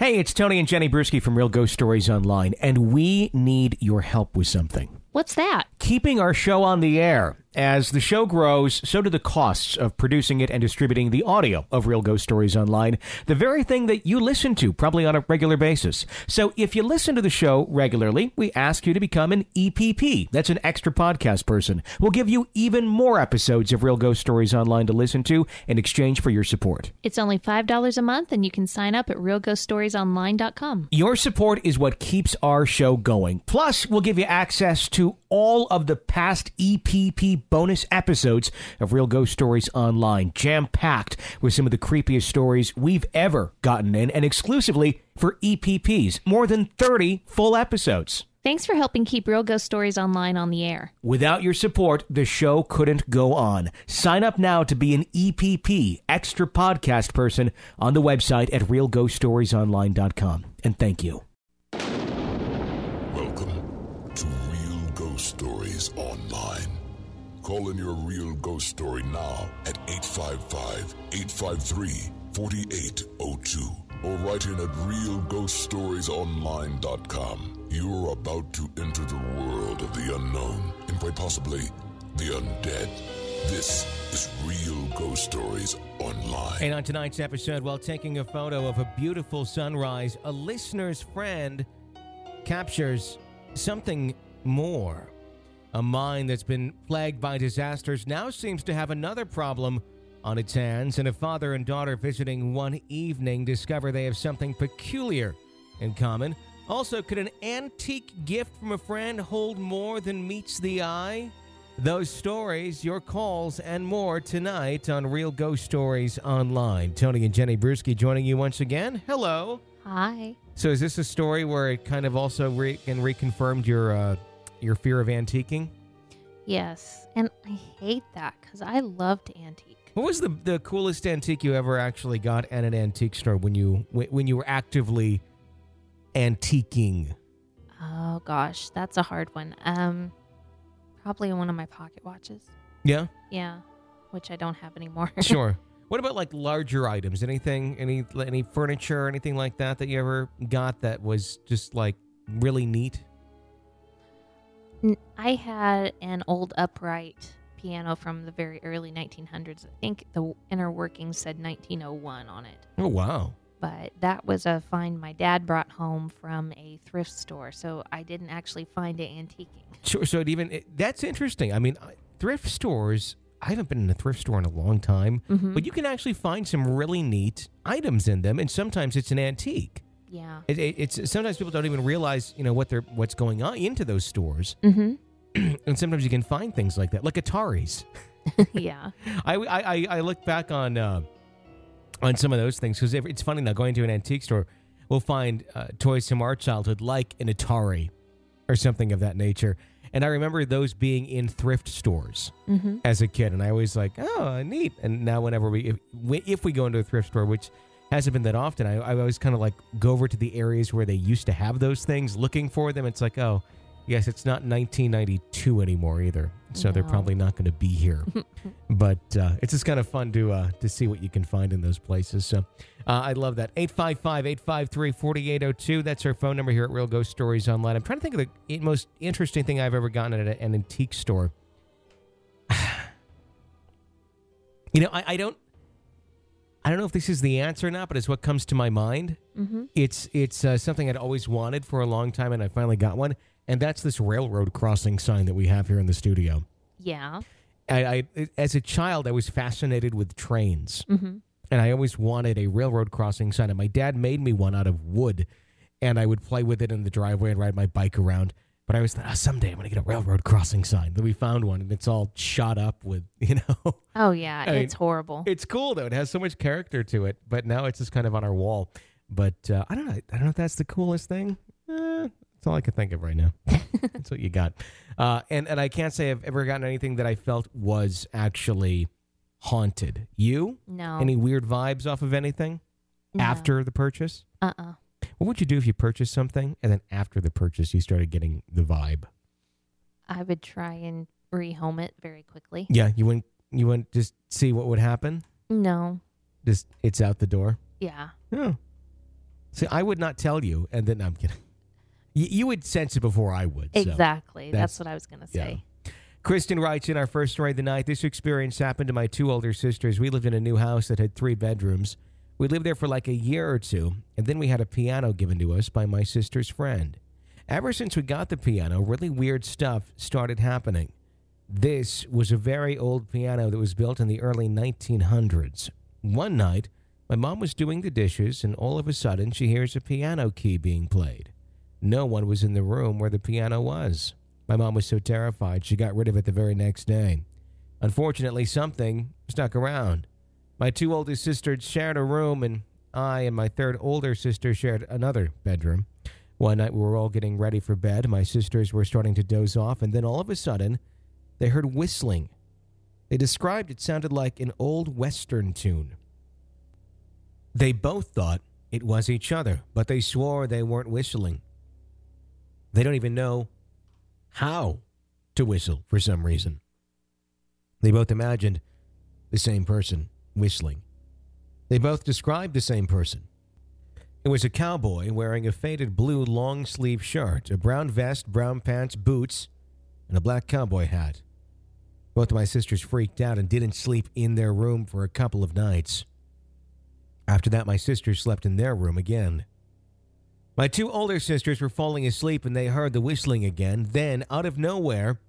Hey, it's Tony and Jenny Brueski from Real Ghost Stories Online, and we need your help with something. What's that? Keeping our show on the air. As the show grows, so do the costs of producing it and distributing the audio of Real Ghost Stories Online, the very thing that you listen to probably on a regular basis. So if you listen to the show regularly, we ask you to become an EPP. That's an extra podcast person. We'll give you even more episodes of Real Ghost Stories Online to listen to in exchange for your support. It's only $5 a month, and you can sign up at realghoststoriesonline.com. Your support is what keeps our show going. Plus, we'll give you access to all of the past EPP bonus episodes of Real Ghost Stories Online, jam packed with some of the creepiest stories we've ever gotten in, and exclusively for EPPs. More than 30 full episodes. Thanks for helping keep Real Ghost Stories Online on the air. Without your support, the show couldn't go on. Sign up now to be an EPP, extra podcast person, on the website at realghoststoriesonline.com. And thank you. Call in your real ghost story now at 855 853 4802 or write in at realghoststoriesonline.com. You are about to enter the world of the unknown and quite possibly the undead. This is Real Ghost Stories Online. And on tonight's episode, while taking a photo of a beautiful sunrise, a listener's friend captures something more. A mine that's been plagued by disasters now seems to have another problem on its hands, and a father and daughter visiting one evening discover they have something peculiar in common. Also, could an antique gift from a friend hold more than meets the eye? Those stories, your calls, and more tonight on Real Ghost Stories Online. Tony and Jenny Brueski joining you once again. Hello. Hi. So, is this a story where it kind of also re- and reconfirmed your uh, your fear of antiquing? Yes. And I hate that because I love to antique. What was the the coolest antique you ever actually got at an antique store when you when when you were actively antiquing? Oh gosh, that's a hard one. Um, probably one of my pocket watches. Yeah, Yeah, which I don't have anymore. sure. What about like larger items? Anything, any any furniture, or anything like that that you ever got that was just like really neat? I had an old upright piano from the very early 1900s. I think the inner workings said 1901 on it. Oh wow. But that was a find my dad brought home from a thrift store, so I didn't actually find it antiquing. Sure. So it even it, that's interesting. I mean, thrift stores. I haven't been in a thrift store in a long time, Mhm. but you can actually find some really neat items in them, and sometimes it's an antique. Yeah. It, it, it's sometimes people don't even realize you know what they're what's going on into those stores, Mm-hmm. and sometimes you can find things like that, like Ataris. yeah. I I, I- I look back on uh, on some of those things because it's funny now going to an antique store, we'll find uh, toys from our childhood like an Atari or something of that nature, and I remember those being in thrift stores Mm-hmm. as a kid, and I always like, oh, neat. And now whenever we if, we if we go into a thrift store, which hasn't been that often, I, I always kind of like go over to the areas where they used to have those things, looking for them. It's like, oh, yes, it's not 1992 anymore either, so they're probably not going to be here. but uh, it's just kind of fun to uh, to see what you can find in those places. So uh, I love that. 855-853-4802. That's our phone number here at Real Ghost Stories Online. I'm trying to think of the most interesting thing I've ever gotten at an antique store. You know, I, I don't I don't know if this is the answer or not, but it's what comes to my mind. Mm-hmm. It's it's uh, something I'd always wanted for a long time, and I finally got one. And that's this railroad crossing sign that we have here in the studio. Yeah. I, I as a child, I was fascinated with trains, Mm-hmm. and I always wanted a railroad crossing sign. And my dad made me one out of wood, and I would play with it in the driveway and ride my bike around. But I always thought, oh, someday I'm going to get a railroad crossing sign. Then we found one, and it's all shot up with, you know. Oh yeah, I mean, it's horrible. It's cool though. It has so much character to it. But now it's just kind of on our wall. But uh, I don't know. I don't know if that's the coolest thing. Eh, that's all I can think of right now. that's what you got. Uh, and and I can't say I've ever gotten anything that I felt was actually haunted. You? no. Any weird vibes off of anything No. after the purchase? Uh-uh. What would you do if you purchased something and then after the purchase you started getting the vibe? I would try and rehome it very quickly. Yeah, you wouldn't you wouldn't just see what would happen? No. Just it's out the door. Yeah. Oh. See, I would not tell you, and then I'm kidding. You, you would sense it before I would. so. Exactly. that's- That's, what I was going to yeah. say. Kristen writes in our first story of the night. This experience happened to my two older sisters. We lived in a new house that had three bedrooms. We lived there for like a year or two, and then we had a piano given to us by my sister's friend. Ever since we got the piano, really weird stuff started happening. This was a very old piano that was built in the early 1900s. One night, my mom was doing the dishes, and all of a sudden, she hears a piano key being played. No one was in the room where the piano was. My mom was so terrified she got rid of it the very next day. Unfortunately, something stuck around. My two oldest sisters shared a room, and I and my third older sister shared another bedroom. One night we were all getting ready for bed. My sisters were starting to doze off, and then all of a sudden, they heard whistling. They described it sounded like an old Western tune. They both thought it was each other, but they swore they weren't whistling. They don't even know how to whistle for some reason. They both imagined the same person whistling. They both described the same person. It was a cowboy wearing a faded blue long sleeve shirt, a brown vest, brown pants, boots, and a black cowboy hat. Both of my sisters freaked out and didn't sleep in their room for a couple of nights. After that, my sisters slept in their room again. My two older sisters were falling asleep and they heard the whistling again. Then, out of nowhere,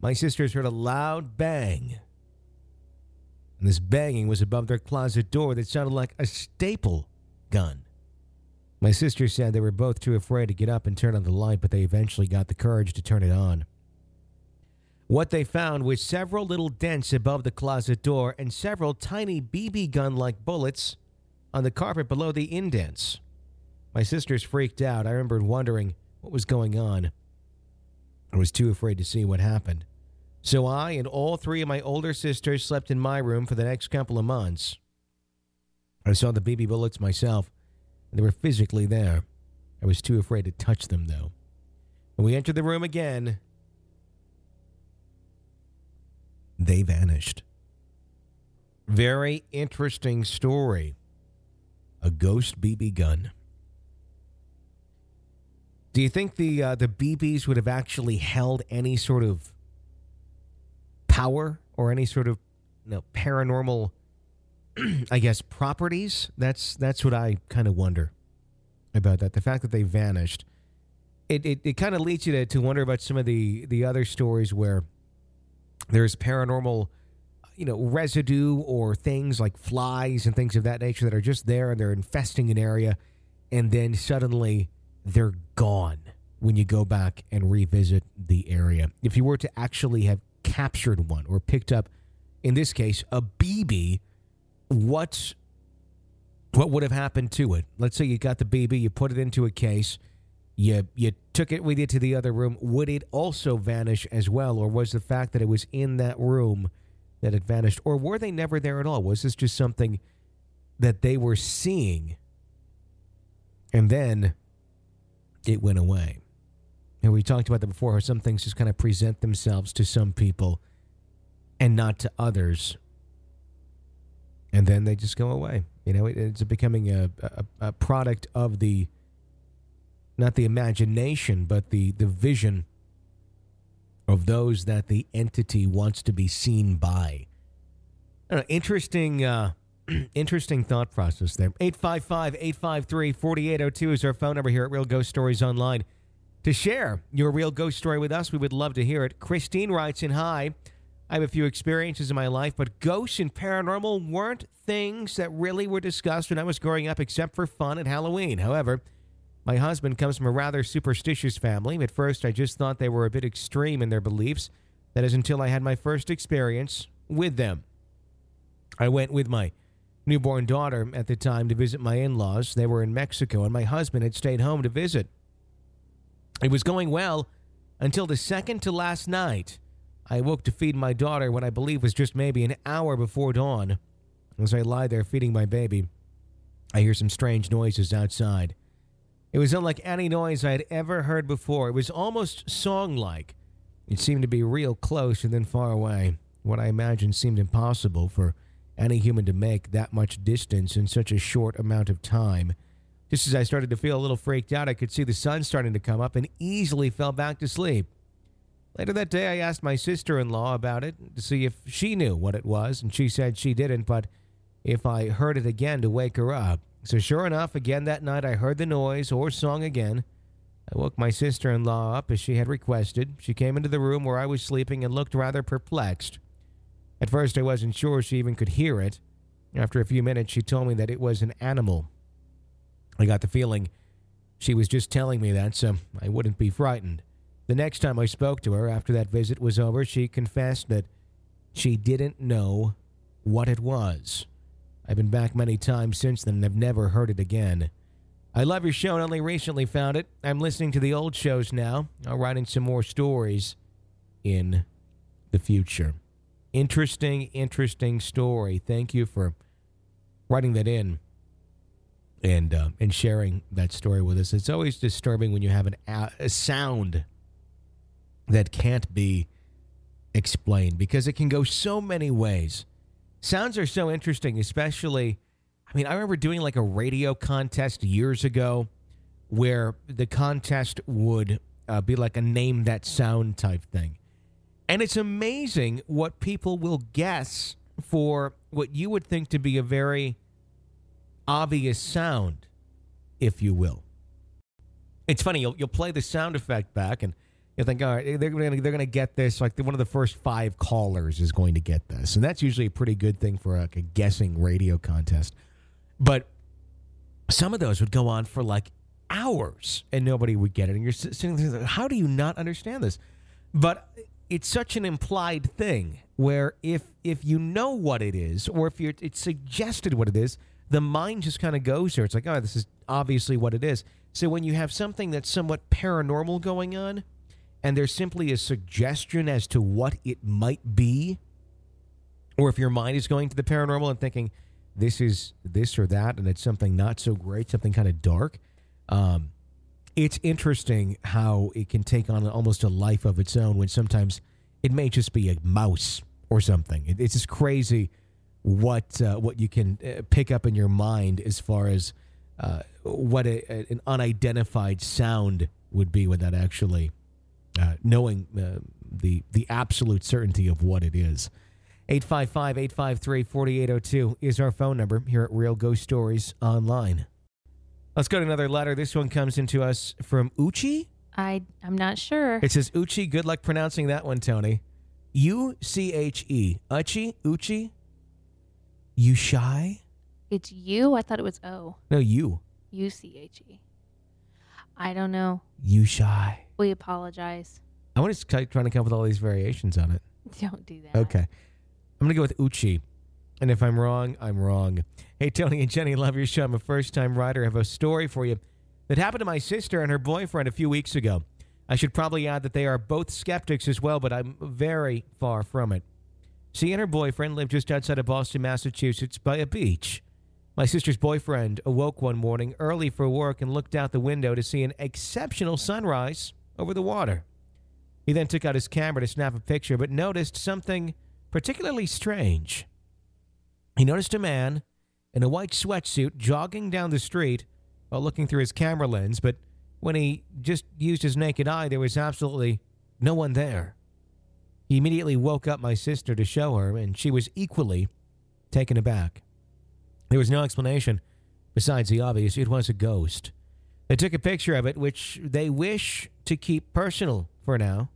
my sisters heard a loud bang. And this banging was above their closet door that sounded like a staple gun. My sisters said they were both too afraid to get up and turn on the light, but they eventually got the courage to turn it on. What they found was several little dents above the closet door and several tiny BB gun like bullets on the carpet below the indents. My sisters freaked out. I remembered wondering what was going on. I was too afraid to see what happened. So I and all three of my older sisters slept in my room for the next couple of months. I saw the BB bullets myself, and they were physically there. I was too afraid to touch them, though. When we entered the room again, they vanished. Very interesting story. A ghost BB gun. Do you think the uh, the BBs would have actually held any sort of power or any sort of you know, paranormal, I guess, properties? That's that's what I kind of wonder about that. The fact that they vanished, it it, it kind of leads you to, to wonder about some of the the other stories where there's paranormal you know residue or things like flies and things of that nature that are just there and they're infesting an area and then suddenly they're gone when you go back and revisit the area if you were to actually have captured one or picked up in this case a bb what what would have happened to it? Let's say you got the bb you put it into a case you you took it with you to the other room. Would it also vanish as well or was the fact that it was in that room that it vanished? Or were they never there at all? Was this just something that they were seeing? And then it went away and we talked about that before how some things just kind of present themselves to some people and not to others and then they just go away you know it, it's becoming a, a, a product of the not the imagination, but the, the vision of those that the entity wants to be seen by. Know, interesting, uh, interesting thought process there. 855 853 4802 is our phone number here at Real Ghost Stories Online. To share your real ghost story with us, we would love to hear it. Christine writes in Hi, I have a few experiences in my life, but ghosts and paranormal weren't things that really were discussed when I was growing up except for fun at Halloween. However, my husband comes from a rather superstitious family. At first, I just thought they were a bit extreme in their beliefs. That is until I had my first experience with them. I went with my newborn daughter at the time to visit my in laws. They were in Mexico, and my husband had stayed home to visit. It was going well until the second to last night. I woke to feed my daughter when I believe was just maybe an hour before dawn. As I lie there feeding my baby, I hear some strange noises outside. It was unlike any noise I had ever heard before. It was almost song like. It seemed to be real close and then far away. What I imagined seemed impossible for any human to make that much distance in such a short amount of time. Just as I started to feel a little freaked out, I could see the sun starting to come up and easily fell back to sleep. Later that day, I asked my sister in law about it to see if she knew what it was, and she said she didn't, but if I heard it again to wake her up. So, sure enough, again that night I heard the noise or song again. I woke my sister in law up as she had requested. She came into the room where I was sleeping and looked rather perplexed. At first, I wasn't sure she even could hear it. After a few minutes, she told me that it was an animal. I got the feeling she was just telling me that so I wouldn't be frightened. The next time I spoke to her after that visit was over, she confessed that she didn't know what it was. I've been back many times since then and have never heard it again. I love your show and only recently found it. I'm listening to the old shows now. I'm writing some more stories in the future. Interesting, interesting story. Thank you for writing that in and uh, and sharing that story with us. It's always disturbing when you have an a, a sound that can't be explained because it can go so many ways. Sounds are so interesting, especially. I mean, I remember doing like a radio contest years ago where the contest would uh, be like a name that sound type thing. And it's amazing what people will guess for what you would think to be a very obvious sound, if you will. It's funny, you'll, you'll play the sound effect back and you think, all right, they're going they're gonna get this. Like one of the first five callers is going to get this. And that's usually a pretty good thing for a guessing radio contest. But some of those would go on for like hours and nobody would get it. And you're sitting there, how do you not understand this? But it's such an implied thing where if if you know what it is or if you're it's suggested what it is, the mind just kind of goes there. It's like, oh, this is obviously what it is. So when you have something that's somewhat paranormal going on, and there's simply a suggestion as to what it might be, or if your mind is going to the paranormal and thinking this is this or that, and it's something not so great, something kind of dark, um, it's interesting how it can take on almost a life of its own when sometimes it may just be a mouse or something. It, it's just crazy what uh, what you can uh, pick up in your mind as far as uh, what a, a, an unidentified sound would be without actually uh, knowing uh, the the absolute certainty of what it is. 855-853-4802 is our phone number here at Real Ghost Stories Online. Let's go to another letter. This one comes into us from Uchi. I I'm not sure. It says Uchi. Good luck pronouncing that one, Tony. U C H E. Uchi. Uchi. You shy? It's you. I thought it was O. No, you. U C H E. I don't know. You shy. We apologize. I want to trying to come up with all these variations on it. Don't do that. Okay. I'm going to go with Uchi. And if I'm wrong, I'm wrong. Hey, Tony and Jenny, love your show. I'm a first time writer. I have a story for you that happened to my sister and her boyfriend a few weeks ago. I should probably add that they are both skeptics as well, but I'm very far from it. She and her boyfriend lived just outside of Boston, Massachusetts, by a beach. My sister's boyfriend awoke one morning early for work and looked out the window to see an exceptional sunrise over the water. He then took out his camera to snap a picture, but noticed something particularly strange. He noticed a man in a white sweatsuit jogging down the street while looking through his camera lens, but when he just used his naked eye, there was absolutely no one there. He immediately woke up my sister to show her, and she was equally taken aback. There was no explanation besides the obvious it was a ghost. They took a picture of it, which they wish to keep personal for now.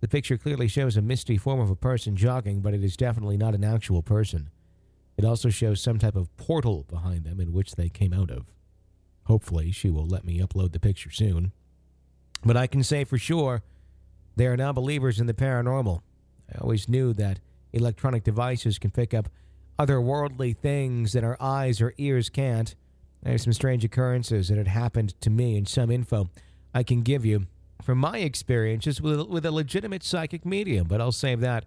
The picture clearly shows a misty form of a person jogging, but it is definitely not an actual person. It also shows some type of portal behind them in which they came out of. Hopefully, she will let me upload the picture soon. But I can say for sure they are now believers in the paranormal. I always knew that electronic devices can pick up otherworldly things that our eyes or ears can't. There's some strange occurrences that had happened to me and some info I can give you from my experiences with, with a legitimate psychic medium, but I'll save that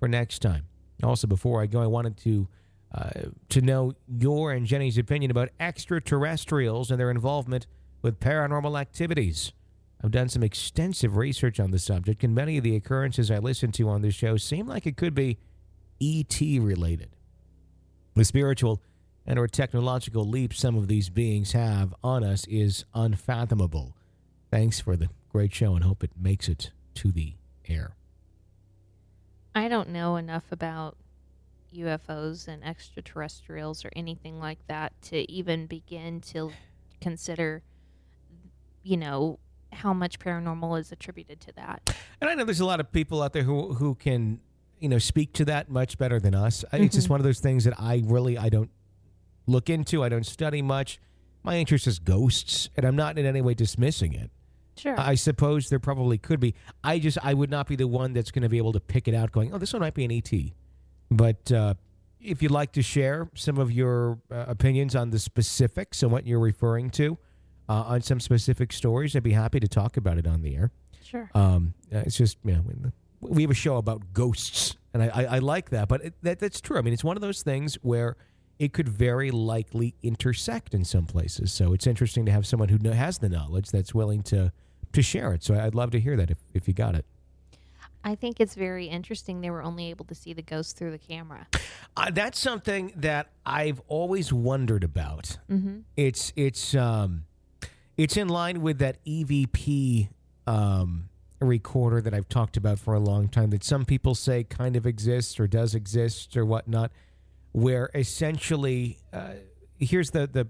for next time. Also, before I go, I wanted to uh, to know your and Jenny's opinion about extraterrestrials and their involvement with paranormal activities. I've done some extensive research on the subject, and many of the occurrences I listen to on this show seem like it could be ET related. The spiritual and or technological leap some of these beings have on us is unfathomable. Thanks for the great show and hope it makes it to the air. I don't know enough about UFOs and extraterrestrials or anything like that to even begin to consider, you know, how much paranormal is attributed to that. And I know there's a lot of people out there who who can, you know, speak to that much better than us. I It's just Mhm. one of those things that I really I don't look into. I don't study much. My interest is ghosts, and I'm not in any way dismissing it. Sure. I suppose there probably could be. I just I would not be the one that's going to be able to pick it out, going, "Oh, this one might be an ET." But uh, if you'd like to share some of your uh, opinions on the specifics and what you're referring to uh, on some specific stories, I'd be happy to talk about it on the air. sure. Um, uh, it's just you know, we have a show about ghosts, and I, I, I like that. But it, that, that's true. I mean, it's one of those things where it could very likely intersect in some places. So it's interesting to have someone who has the knowledge that's willing to to share it. So I'd love to hear that if, if you got it. I think it's very interesting they were only able to see the ghost through the camera. Uh, that's something that I've always wondered about. Mm-hmm. It's it's um, it's in line with that EVP um, recorder that I've talked about for a long time. That some people say kind of exists or does exist or whatnot. Where essentially, uh, here's the the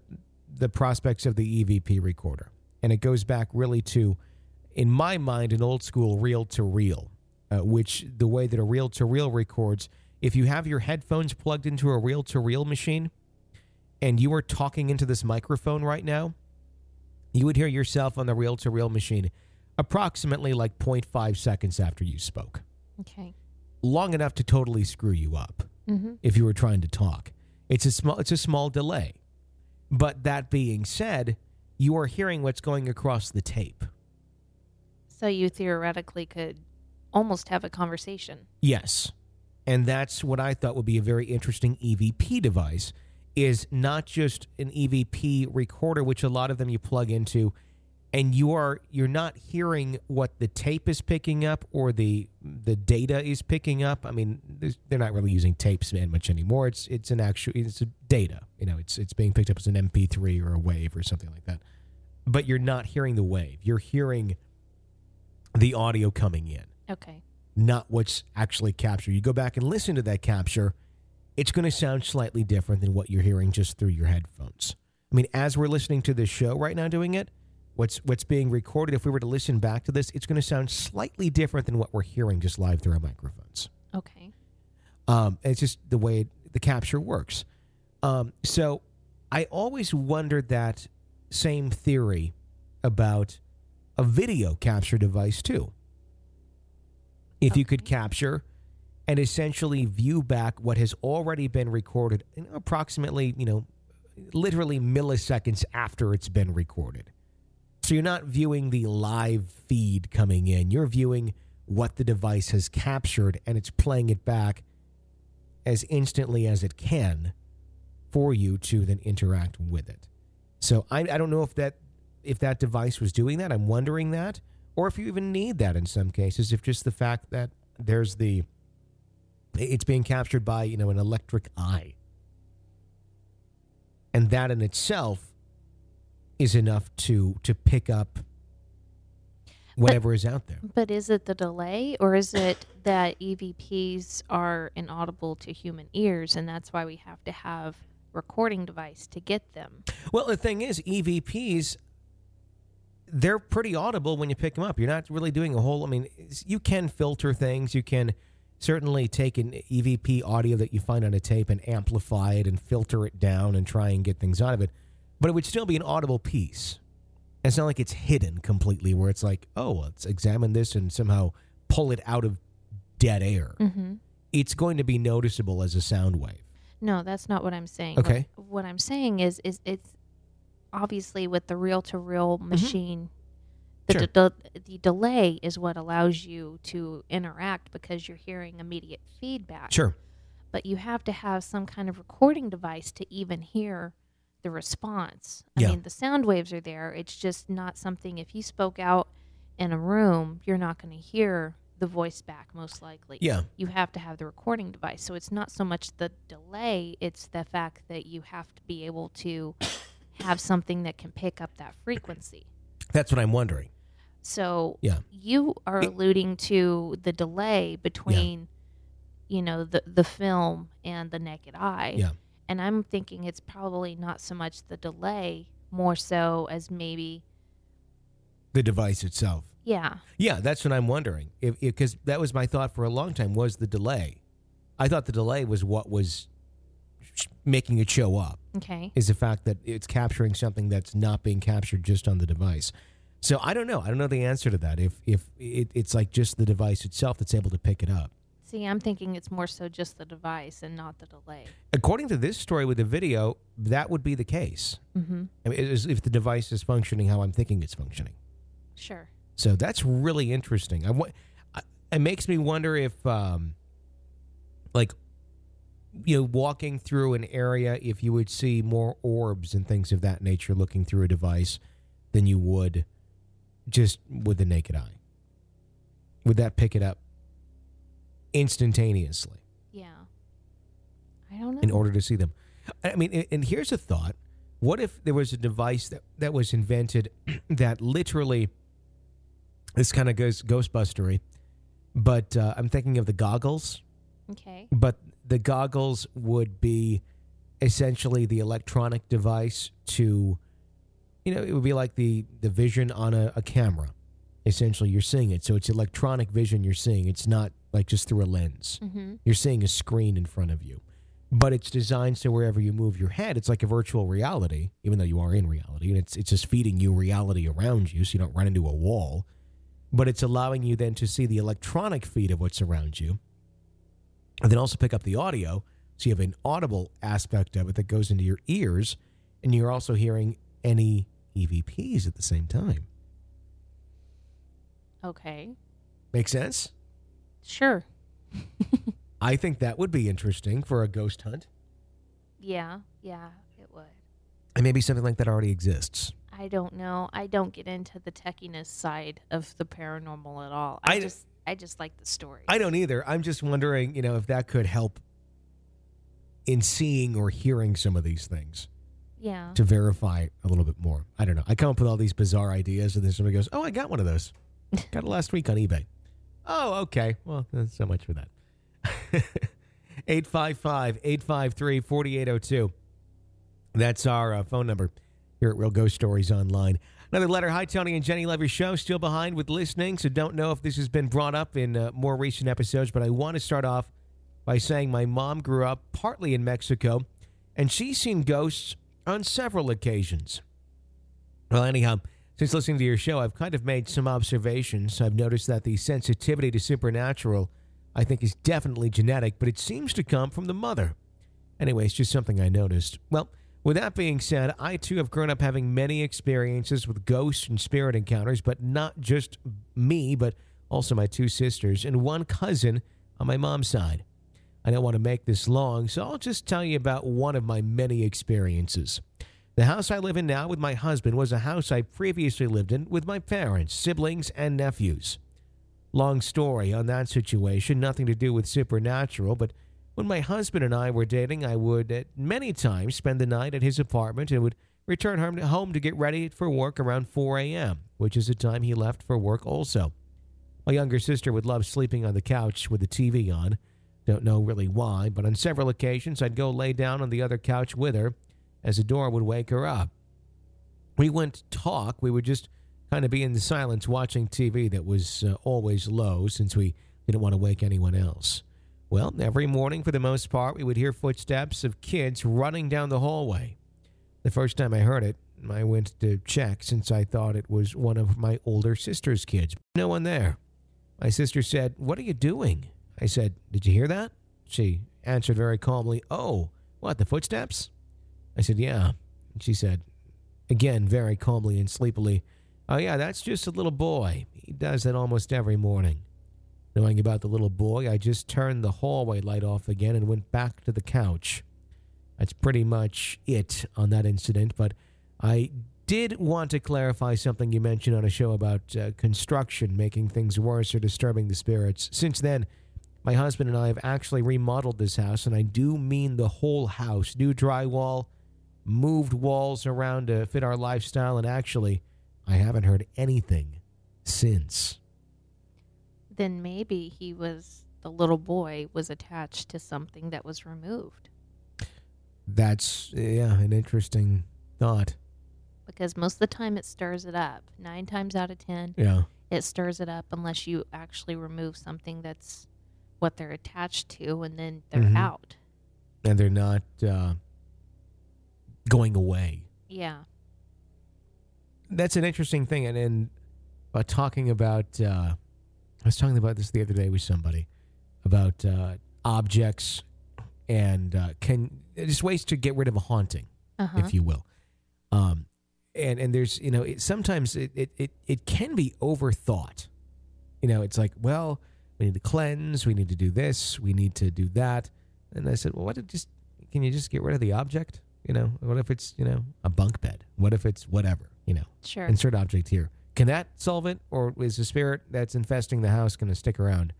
the prospects of the EVP recorder, and it goes back really to, in my mind, an old school reel to reel, uh, which the way that a reel to reel records. If you have your headphones plugged into a reel to reel machine, and you are talking into this microphone right now, you would hear yourself on the reel to reel machine approximately like 0.5 seconds after you spoke. Okay. Long enough to totally screw you up Mm-hmm. if you were trying to talk. It's a small it's a small delay. But that being said, you are hearing what's going across the tape. So you theoretically could almost have a conversation. Yes. And that's what I thought would be a very interesting EVP device is not just an EVP recorder which a lot of them you plug into and you are you're not hearing what the tape is picking up or the the data is picking up. I mean, they're not really using tapes man much anymore. It's it's an actual it's a data. You know, it's it's being picked up as an MP3 or a wave or something like that. But you're not hearing the wave. You're hearing the audio coming in Okay. not what's actually captured. You go back and listen to that capture, it's going to sound slightly different than what you're hearing just through your headphones. I mean, as we're listening to this show right now doing it, what's what's being recorded, if we were to listen back to this, it's going to sound slightly different than what we're hearing just live through our microphones. Okay. Um, it's just the way the capture works. Um, so I always wondered that same theory about a video capture device too. If you could capture and essentially view back what has already been recorded in approximately, you know, literally milliseconds after it's been recorded. So you're not viewing the live feed coming in. You're viewing what the device has captured and it's playing it back as instantly as it can for you to then interact with it. So I, I don't know if that if that device was doing that. I'm wondering that, or if you even need that in some cases. If just the fact that there's the it's being captured by you know an electric eye, and that in itself is enough to to pick up whatever is out there. But is it the delay or is it that EVPs are inaudible to human ears and that's why we have to have recording device to get them? Well, the thing is, EVPs, they're pretty audible when you pick them up. You're not really doing a whole. I mean, you can filter things. You can certainly take an EVP audio that you find on a tape and amplify it and filter it down and try and get things out of it. But it would still be an audible piece. It's not like it's hidden completely, where it's like, oh, let's examine this and somehow pull it out of dead air. Mm-hmm. It's going to be noticeable as a sound wave. No, that's not what I'm saying. What- Okay. What, I'm saying is, is it's obviously with the reel-to-reel machine, the. Sure. de- the the delay is what allows you to interact because you're hearing immediate feedback. Sure. But you have to have some kind of recording device to even hear the response. I Yeah. mean, the sound waves are there. It's just not something. If you spoke out in a room, you're not going to hear the voice back most likely. Yeah. You have to have the recording device. So it's not so much the delay, it's the fact that you have to be able to have something that can pick up that frequency. That's what I'm wondering. So Yeah. you are alluding to the delay between you know the the film and the naked eye. Yeah. And I'm thinking it's probably not so much the delay, more so as maybe The device itself. yeah. Yeah, that's what I'm wondering. If because that was my thought for a long time was the delay. I thought the delay was what was making it show up. Okay. Is the fact that it's capturing something that's not being captured just on the device. So I don't know. I don't know the answer to that. If if it, it's like just the device itself that's able to pick it up. See, I'm thinking it's more so just the device and not the delay. According to this story with the video, that would be the case. Mm-hmm. I mean, if the device is functioning how I'm thinking it's functioning. Sure. So that's really interesting. I, wa- I, it makes me wonder if, um, like, you know, walking through an area, if you would see more orbs and things of that nature looking through a device than you would just with the naked eye. Would that pick it up instantaneously Yeah. I don't know. in order to see them? I mean, and- here's a thought. What if there was a device that, that was invented that literally, this kind of goes Ghostbustery, but uh, I'm thinking of the goggles, okay. but the goggles would be essentially the electronic device to, you know, it would be like the, the vision on a, a camera. Essentially, you're seeing it. So it's electronic vision you're seeing. It's not like just through a lens. Mm-hmm. You're seeing a screen in front of you. But it's designed so wherever you move your head, it's like a virtual reality, even though you are in reality. And it's it's just feeding you reality around you so you don't run into a wall. But it's allowing you then to see the electronic feed of what's around you. And then also pick up the audio. So you have an audible aspect of it that goes into your ears. And you're also hearing any EVPs at the same time. Okay. Make sense? Sure. I think that would be interesting for a ghost hunt. Yeah. Yeah, it would. And maybe something like that already exists. I don't know. I don't get into the techiness side of the paranormal at all. I I, just I just like the story. I don't either. I'm just wondering, you know, if that could help in seeing or hearing some of these things yeah. to verify a little bit more. I don't know. I come up with all these bizarre ideas, and then somebody goes, "Oh, I got one of those. got it last week on eBay." Oh, okay. Well, that's so much for that. 855 853 4802. That's our uh, phone number here at Real Ghost Stories Online. Another letter. Hi, Tony and Jenny. Love your show. Still behind with listening, so don't know if this has been brought up in uh, more recent episodes, but I want to start off by saying my mom grew up partly in Mexico, and she's seen ghosts on several occasions. Well, anyhow, since listening to your show, I've kind of made some observations. I've noticed that the sensitivity to supernatural, I think, is definitely genetic, but it seems to come from the mother. Anyway, it's just something I noticed. Well, with that being said, I too have grown up having many experiences with ghosts and spirit encounters, but not just me, but also my two sisters and one cousin on my mom's side. I don't want to make this long, so I'll just tell you about one of my many experiences. The house I live in now with my husband was a house I previously lived in with my parents, siblings, and nephews. Long story on that situation, nothing to do with supernatural, but when my husband and I were dating, I would at many times spend the night at his apartment and would return home to, get ready for work around 4 a.m., which is the time he left for work also. My younger sister would love sleeping on the couch with the TV on. Don't know really why, but on several occasions I'd go lay down on the other couch with her as the door would wake her up. We wouldn't talk, we would just kind of be in the silence watching TV that was uh, always low since we didn't want to wake anyone else. Well, every morning for the most part, we would hear footsteps of kids running down the hallway. The first time I heard it, I went to check since I thought it was one of my older sister's kids. No one there. My sister said, What are you doing? I said, Did you hear that? She answered very calmly, Oh, what, the footsteps? I said, Yeah. She said, again, very calmly and sleepily, Oh, yeah, that's just a little boy. He does that almost every morning. Knowing about the little boy, I just turned the hallway light off again and went back to the couch. That's pretty much it on that incident, but I did want to clarify something you mentioned on a show about uh, construction making things worse or disturbing the spirits. Since then, my husband and I have actually remodeled this house, and I do mean the whole house new drywall, moved walls around to fit our lifestyle, and actually, I haven't heard anything since. Then maybe he was the little boy was attached to something that was removed That's, yeah, an interesting thought. because most of the time it stirs it up. Nine times out of ten, Yeah. it stirs it up unless you actually remove something that's what they're attached to, and then they're Mhm. out. And they're not uh, going away. Yeah. that's an interesting thing. And, and uh, talking about, uh, I was talking about this the other day with somebody about uh, objects and uh, can just ways to get rid of a haunting, Uh-huh. if you will. Um, and and there's you know it, sometimes it, it it it can be overthought. You know, it's like well, we need to cleanse, we need to do this, we need to do that. And I said, well, what if just can you just get rid of the object? You know, what if it's you know a bunk bed? What if it's whatever? You know, Sure. insert object here. Can that solve it, or is the spirit that's infesting the house going to stick around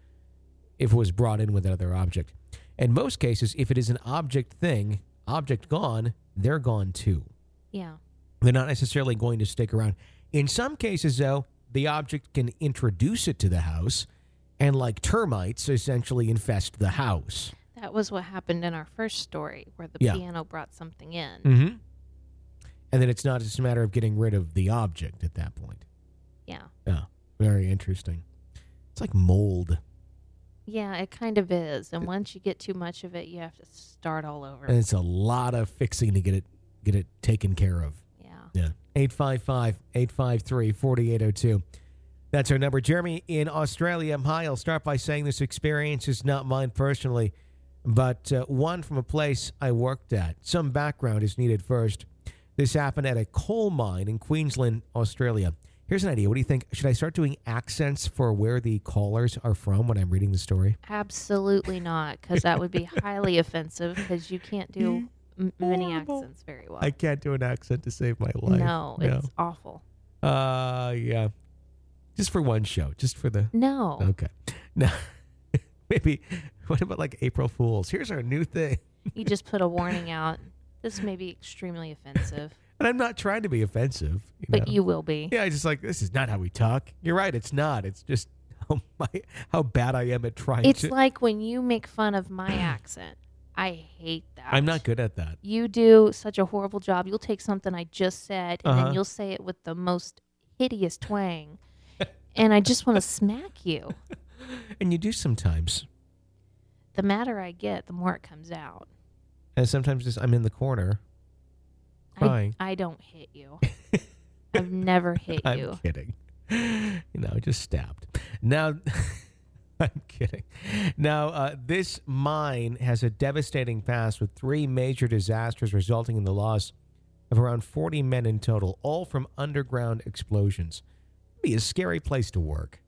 if it was brought in with another object? In most cases, if it is an object thing, object gone, they're gone too. yeah. They're not necessarily going to stick around. In some cases, though, the object can introduce it to the house and, like termites, essentially infest the house. That was what happened in our first story where the Yeah. piano brought something in. Mm-hmm. And then it's not just a matter of getting rid of the object at that point. Yeah. Yeah, very interesting. It's like mold. Yeah, it kind of is. And once you get too much of it, you have to start all over. And it's a lot of fixing to get it get it taken care of. yeah. Yeah. 855-853-4802. That's our number. Jeremy in Australia. Hi, I'll start by saying this experience is not mine personally, but uh, one from a place I worked at. Some background is needed first. This happened at a coal mine in Queensland, Australia. Here's an idea. What do you think? Should I start doing accents for where the callers are from when I'm reading the story? Absolutely not, because that would be highly offensive because you can't do m- many accents very well. I can't do an accent to save my life. no, no. it's awful. Uh, yeah. Just for one show, just for the. No. Okay. Now, maybe. What about like April Fools? Here's our new thing, You just put a warning out. This may be extremely offensive, and I'm not trying to be offensive. You but know? you will be. Yeah, I just like this is not how we talk. You're right. It's not. It's just how my how bad I am at trying It's to. like when you make fun of my accent. I hate that. I'm not good at that. You do such a horrible job. You'll take something I just said and Uh-huh. then you'll say it with the most hideous twang. And I just want to smack you. And you do sometimes. The madder I get, the more it comes out. And sometimes just I'm in the corner. I, Crying. I don't hit you. I've never hit you. I'm you. kidding. You know, just stabbed. Now, I'm kidding. Now, uh, this mine has a devastating past with three major disasters resulting in the loss of around 40 men in total, all from underground explosions. Be a scary place to work.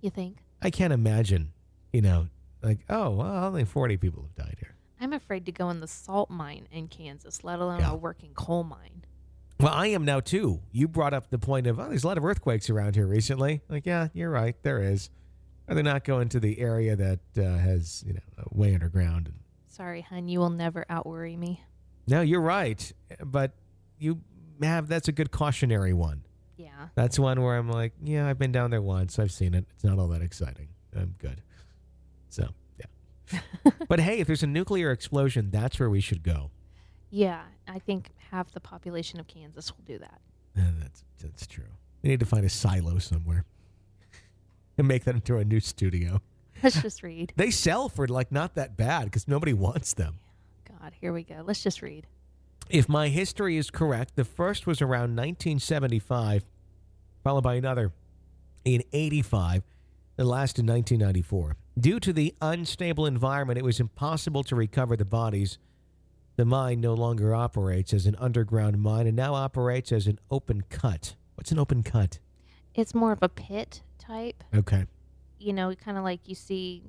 You think? I can't imagine, you know, like, oh, well, only 40 people have died here. I'm afraid to go in the salt mine in Kansas, let alone Yeah. a working coal mine. Well, I am now too. You brought up the point of, oh, there's a lot of earthquakes around here recently. Like, yeah, you're right, there is. Are they not going to the area that uh, has, you know, way underground? Sorry, hun, you will never outworry me. No, you're right, but you have that's a good cautionary one. Yeah. That's one where I'm like, yeah, I've been down there once. I've seen it. It's not all that exciting. I'm good. So, yeah. but hey, if there's a nuclear explosion, that's where we should go. Yeah, I think half the population of Kansas will do that. Uh, that's that's true. We need to find a silo somewhere and make that into a new studio. Let's just read. They sell for like not that bad because nobody wants them. God, here we go. Let's just read. If my history is correct, the first was around 1975, followed by another in 85, the last in 1994. Due to the unstable environment, it was impossible to recover the bodies. The mine no longer operates as an underground mine and now operates as an open cut. What's an open cut? It's more of a pit type. Okay. You know, kind of like you see,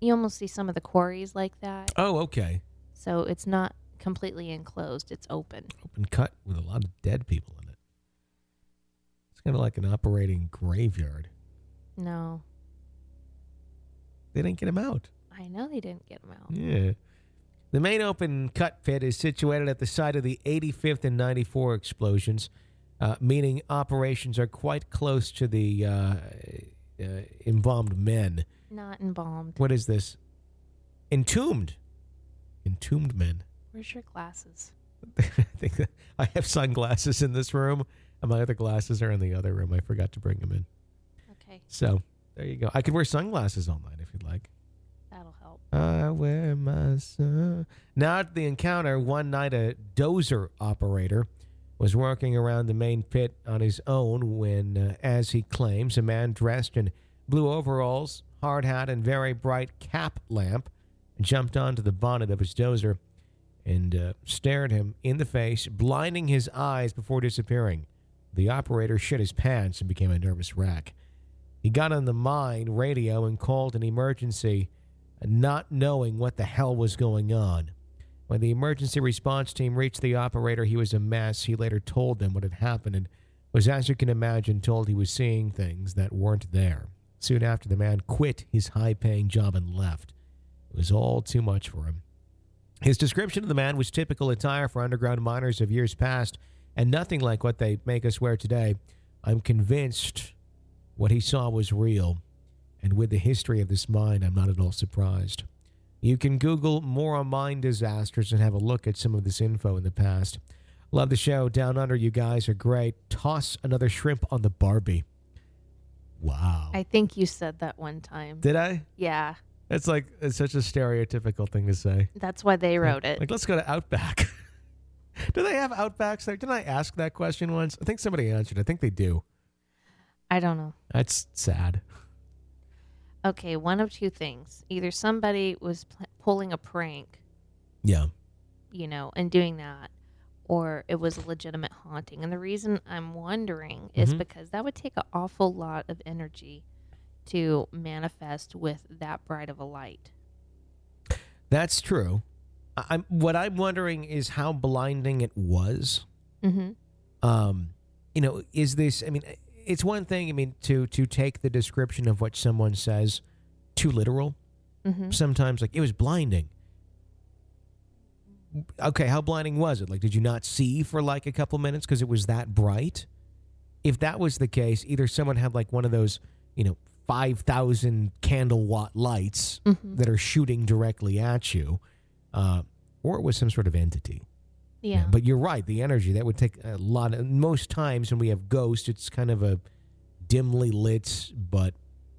you almost see some of the quarries like that. Oh, okay. So it's not completely enclosed, it's open. Open cut with a lot of dead people in it. It's kind of like an operating graveyard. No, They didn't get him out. I know they didn't get him out. Yeah. The main open cut pit is situated at the site of the 85th and 94 explosions, uh, meaning operations are quite close to the uh, uh, embalmed men. Not embalmed. What is this? Entombed. Entombed men. Where's your glasses? I think I have sunglasses in this room, and my other glasses are in the other room. I forgot to bring them in. Okay, So there you go. I could wear sunglasses all night if you'd like. that'll help. I wear my sun. Now at the encounter, one night a dozer operator was working around the main pit on his own when, uh, as he claims, a man dressed in blue overalls, hard hat, and very bright cap lamp jumped onto the bonnet of his dozer and uh, stared him in the face, blinding his eyes before disappearing. The operator shit his pants and became a nervous wreck. He got on the mine radio and called an emergency not knowing what the hell was going on. When the emergency response team reached the operator, he was a mess. He later told them what had happened and was, as you can imagine, told he was seeing things that weren't there. Soon after, the man quit his high paying job and left. It was all too much for him. His description of the man was typical attire for underground miners of years past and nothing like what they make us wear today. I'm convinced what he saw was real. And with the history of this mine, I'm not at all surprised. You can Google more on mine disasters and have a look at some of this info in the past. Love the show. Down Under, you guys are great. Toss another shrimp on the Barbie. Wow. I think you said that one time. Did I? yeah, It's like it's such a stereotypical thing to say. that's why they wrote it. Like, let's go to Outback. do they have Outbacks there? Didn't I ask that question once? I think somebody answered. I think they do. I don't know. That's sad. Okay, one of two things. Either somebody was pl- pulling a prank, Yeah. you know, and doing that, or it was a legitimate haunting. And the reason I'm wondering is Mhm. because that would take an awful lot of energy to manifest with that bright of a light. That's true. I'm what I'm wondering is how blinding it was. Mm-hmm. Um, you know, is this? I mean, it's one thing. I mean, to to take the description of what someone says too literal. Mm-hmm. Sometimes, like it was blinding. Okay, how blinding was it? Like, did you not see for like a couple minutes because it was that bright? If that was the case, either someone had like one of those, you know, five thousand candle watt lights Mm-hmm. that are shooting directly at you, uh, or it was some sort of entity. Yeah. But you're right. The energy that would take a lot. Of, most times when we have ghosts, it's kind of a dimly lit but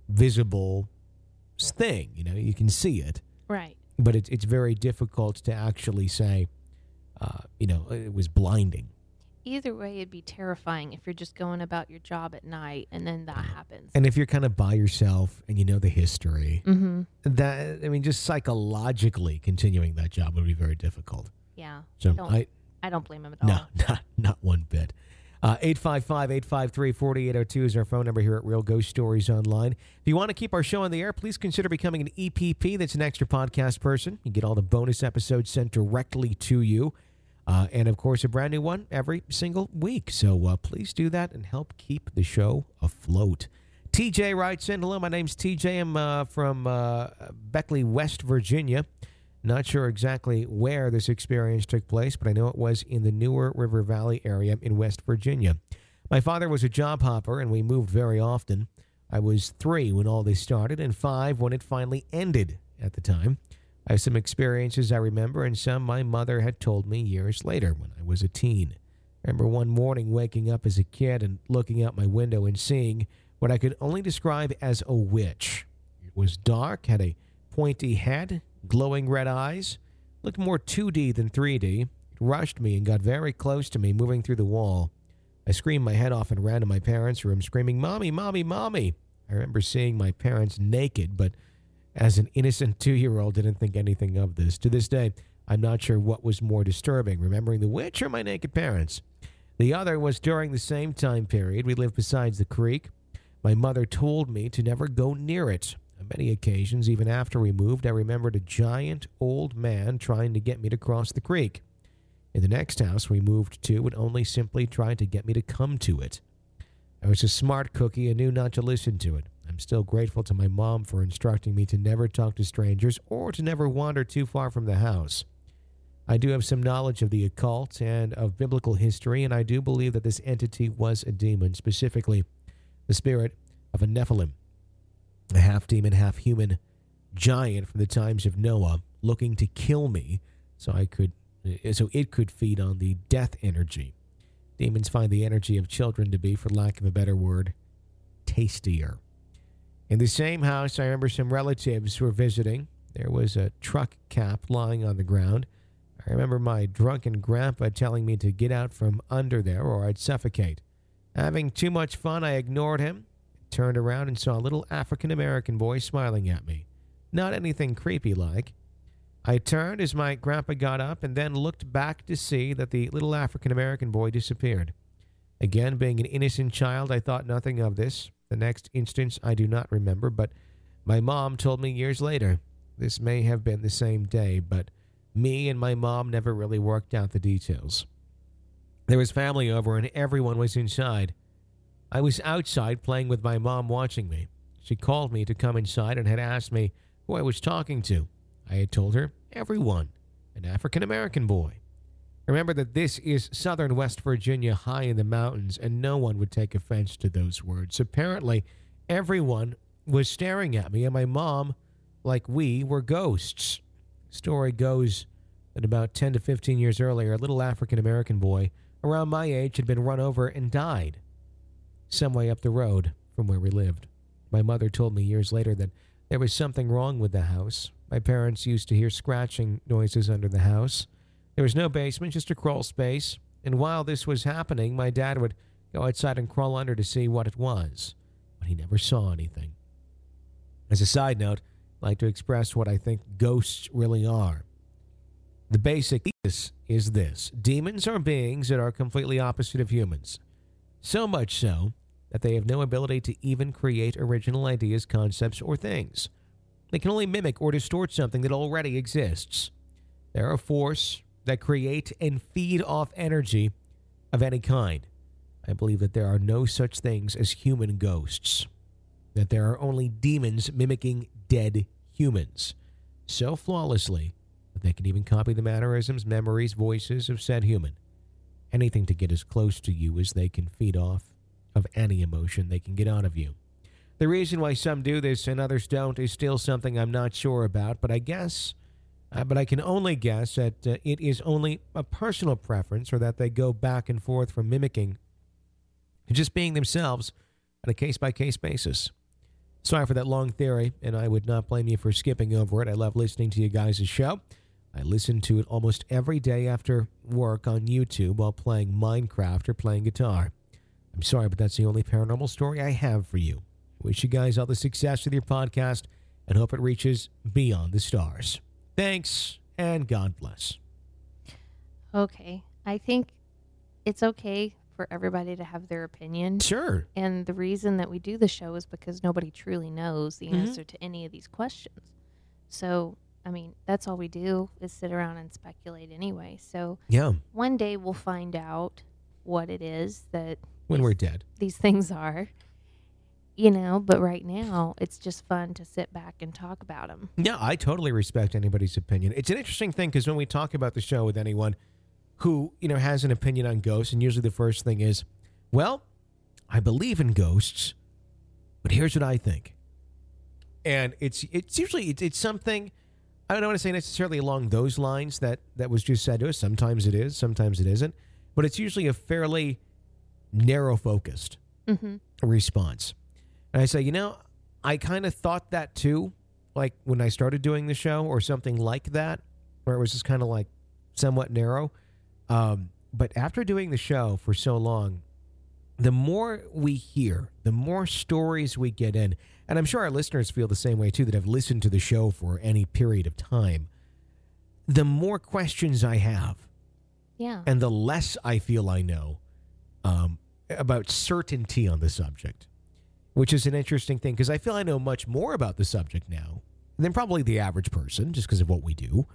visible thing. You know, you can see it, right. but it's it's very difficult to actually say. Uh, you know, it was blinding. Either way, it'd be terrifying if you're just going about your job at night and then that happens. And if you're kind of by yourself and you know the history, mm-hmm. that I mean, just psychologically continuing that job would be very difficult. Yeah. So Don't- I, I don't blame him at all. No, not, not one bit. Uh, 855 853 4802 is our phone number here at Real Ghost Stories Online. If you want to keep our show on the air, please consider becoming an EPP. That's an extra podcast person. You get all the bonus episodes sent directly to you. Uh, and of course, a brand new one every single week. So uh, please do that and help keep the show afloat. TJ writes in Hello, my name's TJ. I'm uh, from uh, Beckley, West Virginia. Not sure exactly where this experience took place, but I know it was in the New River Valley area in West Virginia. My father was a job hopper, and we moved very often. I was three when all this started, and five when it finally ended at the time. I have some experiences I remember, and some my mother had told me years later when I was a teen. I remember one morning waking up as a kid and looking out my window and seeing what I could only describe as a witch. It was dark, had a pointy head, glowing red eyes, looked more 2D than 3D. It rushed me and got very close to me, moving through the wall. I screamed my head off and ran to my parents' room, screaming, Mommy, Mommy, Mommy. I remember seeing my parents naked, but as an innocent two year old, didn't think anything of this. To this day, I'm not sure what was more disturbing, remembering the witch or my naked parents. The other was during the same time period. We lived beside the creek. My mother told me to never go near it. On many occasions, even after we moved, I remembered a giant old man trying to get me to cross the creek. In the next house we moved to, would only simply try to get me to come to it. I was a smart cookie and knew not to listen to it. I'm still grateful to my mom for instructing me to never talk to strangers or to never wander too far from the house. I do have some knowledge of the occult and of biblical history, and I do believe that this entity was a demon, specifically the spirit of a Nephilim, a half demon, half human giant from the times of Noah, looking to kill me so I could so it could feed on the death energy. Demons find the energy of children to be, for lack of a better word, tastier. In the same house, I remember some relatives were visiting. There was a truck cap lying on the ground. I remember my drunken grandpa telling me to get out from under there or I'd suffocate. Having too much fun, I ignored him, turned around, and saw a little African American boy smiling at me. Not anything creepy like. I turned as my grandpa got up and then looked back to see that the little African American boy disappeared. Again, being an innocent child, I thought nothing of this. The next instance I do not remember, but my mom told me years later. This may have been the same day, but me and my mom never really worked out the details. There was family over and everyone was inside. I was outside playing with my mom watching me. She called me to come inside and had asked me who I was talking to. I had told her, everyone, an African American boy. Remember that this is southern West Virginia, high in the mountains, and no one would take offense to those words. Apparently, everyone was staring at me, and my mom, like we, were ghosts. Story goes that about 10 to 15 years earlier, a little African American boy around my age had been run over and died some way up the road from where we lived. My mother told me years later that there was something wrong with the house. My parents used to hear scratching noises under the house. There was no basement, just a crawl space. And while this was happening, my dad would go outside and crawl under to see what it was. But he never saw anything. As a side note, I'd like to express what I think ghosts really are. The basic thesis is this demons are beings that are completely opposite of humans. So much so that they have no ability to even create original ideas, concepts, or things. They can only mimic or distort something that already exists. They're a force that create and feed off energy of any kind. I believe that there are no such things as human ghosts, that there are only demons mimicking dead humans so flawlessly that they can even copy the mannerisms, memories, voices of said human. Anything to get as close to you as they can feed off of any emotion they can get out of you. The reason why some do this and others don't is still something I'm not sure about, but I guess, uh, but I can only guess that uh, it is only a personal preference or that they go back and forth from mimicking to just being themselves on a case by case basis. Sorry for that long theory, and I would not blame you for skipping over it. I love listening to you guys' show. I listen to it almost every day after work on YouTube while playing Minecraft or playing guitar. I'm sorry, but that's the only paranormal story I have for you. Wish you guys all the success with your podcast and hope it reaches beyond the stars. Thanks and God bless. Okay. I think it's okay for everybody to have their opinion. Sure. And the reason that we do the show is because nobody truly knows the Mhm. answer to any of these questions. So, I mean, that's all we do is sit around and speculate anyway. So, Yeah. one day we'll find out what it is that When these, we're dead. these things are. You know, but right now it's just fun to sit back and talk about them. Yeah, I totally respect anybody's opinion. It's an interesting thing because when we talk about the show with anyone who, you know, has an opinion on ghosts, and usually the first thing is, well, I believe in ghosts, but here's what I think. And it's it's usually it's, it's something I don't want to say necessarily along those lines that that was just said to us. Sometimes it is, sometimes it isn't, but it's usually a fairly narrow focused Mm-hmm. response. And I say, you know, I kind of thought that too, like when I started doing the show or something like that, where it was just kind of like somewhat narrow. Um, but after doing the show for so long, the more we hear, the more stories we get in, and I'm sure our listeners feel the same way too that have listened to the show for any period of time, the more questions I have Yeah. and the less I feel I know um, about certainty on the subject, which is an interesting thing because I feel I know much more about the subject now than probably the average person, just because of what we do,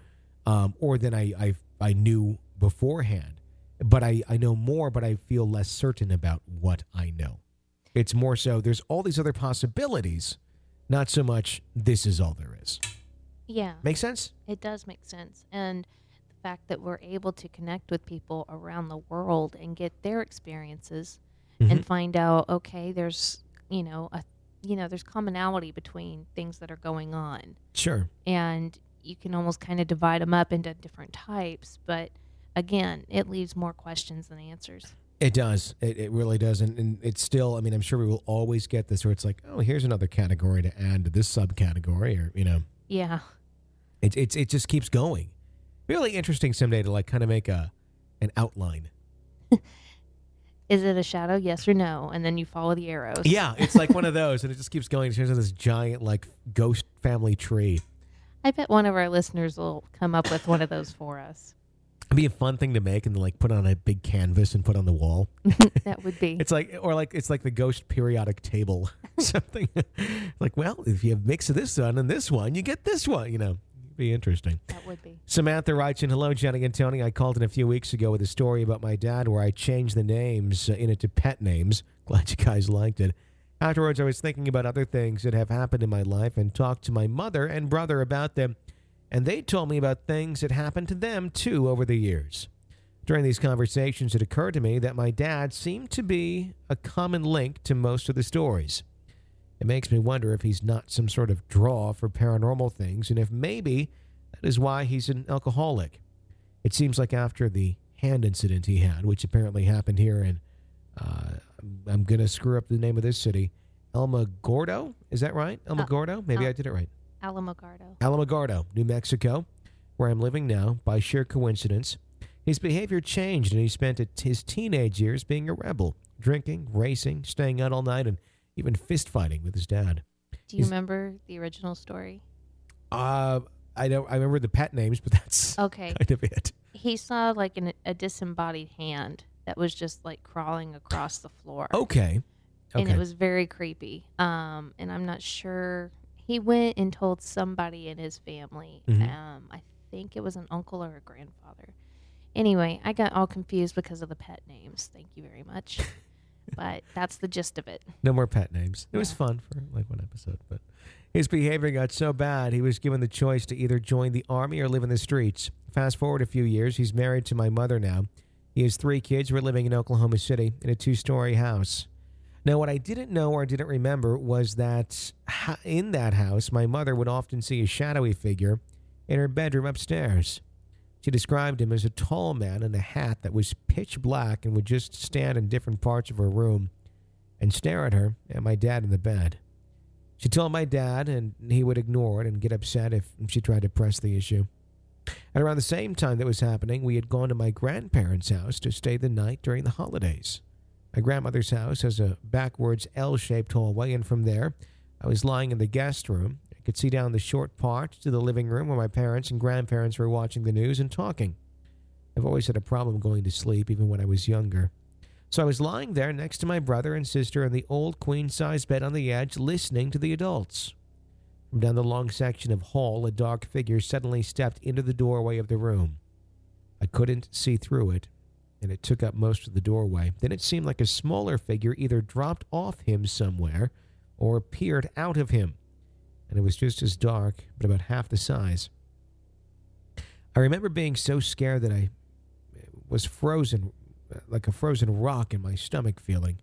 um, or than I, I I knew beforehand. But I, I know more, but I feel less certain about what I know. It's more so there's all these other possibilities, not so much this is all there is. Yeah. Make sense? It does make sense. And the fact that we're able to connect with people around the world and get their experiences Mhm. and find out, okay, there's, you know, a you know, there's commonality between things that are going on. Sure. And you can almost kind of divide them up into different types, but again, it leaves more questions than answers. It does. It, it really does. And, and it's still, I mean, I'm sure we will always get this where it's like, oh, here's another category to add to this subcategory, or, you know, Yeah. it, it's it just keeps going. Really interesting someday to like kind of make a an outline. Is it a shadow? Yes or no? And then you follow the arrows. Yeah, it's like one of those, and it just keeps going. It turns into this giant like ghost family tree. I bet one of our listeners will come up with one of those for us. It'd be a fun thing to make and like put on a big canvas and put on the wall. that would be. It's like or like it's like the ghost periodic table, something like well, if you have mix of this one and this one, you get this one. You know, be interesting. that would be. Samantha writes in, Hello, Jenny and Tony. I called in a few weeks ago with a story about my dad where I changed the names uh, in it to pet names. Glad you guys liked it. Afterwards, I was thinking about other things that have happened in my life and talked to my mother and brother about them. And they told me about things that happened to them too over the years. During these conversations, it occurred to me that my dad seemed to be a common link to most of the stories. It makes me wonder if he's not some sort of draw for paranormal things and if maybe that is why he's an alcoholic. It seems like after the hand incident he had, which apparently happened here in, uh, I'm going to screw up the name of this city, Gordo. Is that right? Gordo. Maybe uh, I did it right. Alamogordo. Alamogordo, New Mexico, where I'm living now, by sheer coincidence. His behavior changed, and he spent his teenage years being a rebel, drinking, racing, staying out all night, and even fist fighting with his dad. Do you Is- remember the original story? Uh, I don't. I remember the pet names, but that's Okay. kind of it. He saw like an, a disembodied hand that was just like crawling across the floor. Okay. Okay. And it was very creepy. Um, and I'm not sure. He went and told somebody in his family. Mhm. Um, I think it was an uncle or a grandfather. Anyway, I got all confused because of the pet names. Thank you very much. but that's the gist of it. No more pet names. It was fun for like one episode, but his behavior got so bad he was given the choice to either join the army or live in the streets. Fast forward a few years, he's married to my mother now. He has three kids. We're living in Oklahoma City in a two story house. Now, what I didn't know or didn't remember was that in that house, my mother would often see a shadowy figure in her bedroom upstairs. She described him as a tall man in a hat that was pitch black and would just stand in different parts of her room and stare at her and my dad in the bed. She told my dad, and he would ignore it and get upset if she tried to press the issue. At around the same time that was happening, we had gone to my grandparents' house to stay the night during the holidays. My grandmother's house has a backwards L shaped hallway, and from there, I was lying in the guest room. I could see down the short part to the living room where my parents and grandparents were watching the news and talking. I've always had a problem going to sleep, even when I was younger. So I was lying there next to my brother and sister in the old queen size bed on the edge, listening to the adults. From down the long section of hall, a dark figure suddenly stepped into the doorway of the room. I couldn't see through it, and it took up most of the doorway. Then it seemed like a smaller figure either dropped off him somewhere or peered out of him, and it was just as dark, but about half the size. I remember being so scared that I was frozen, like a frozen rock in my stomach feeling.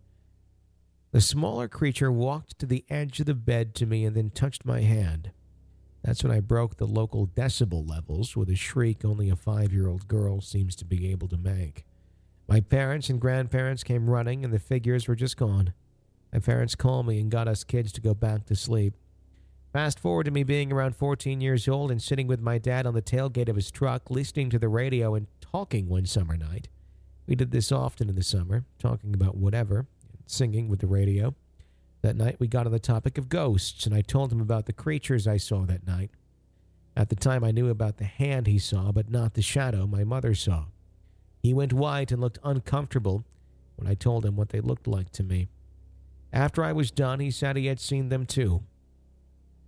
The smaller creature walked to the edge of the bed to me and then touched my hand. That's when I broke the local decibel levels with a shriek only a five year old girl seems to be able to make. My parents and grandparents came running, and the figures were just gone. My parents called me and got us kids to go back to sleep. Fast forward to me being around 14 years old and sitting with my dad on the tailgate of his truck, listening to the radio and talking one summer night. We did this often in the summer, talking about whatever, and singing with the radio. That night we got on the topic of ghosts, and I told him about the creatures I saw that night. At the time, I knew about the hand he saw, but not the shadow my mother saw. He went white and looked uncomfortable when I told him what they looked like to me. After I was done, he said he had seen them too.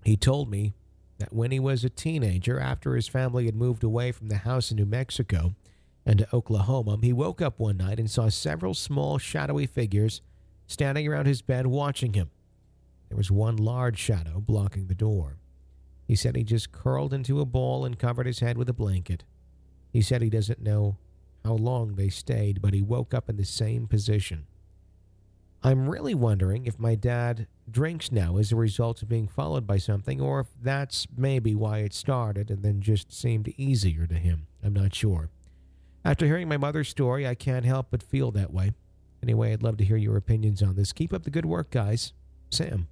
He told me that when he was a teenager, after his family had moved away from the house in New Mexico and to Oklahoma, he woke up one night and saw several small, shadowy figures standing around his bed watching him. There was one large shadow blocking the door. He said he just curled into a ball and covered his head with a blanket. He said he doesn't know how long they stayed, but he woke up in the same position. I'm really wondering if my dad drinks now as a result of being followed by something, or if that's maybe why it started and then just seemed easier to him. I'm not sure. After hearing my mother's story, I can't help but feel that way. Anyway, I'd love to hear your opinions on this. Keep up the good work, guys. Sam.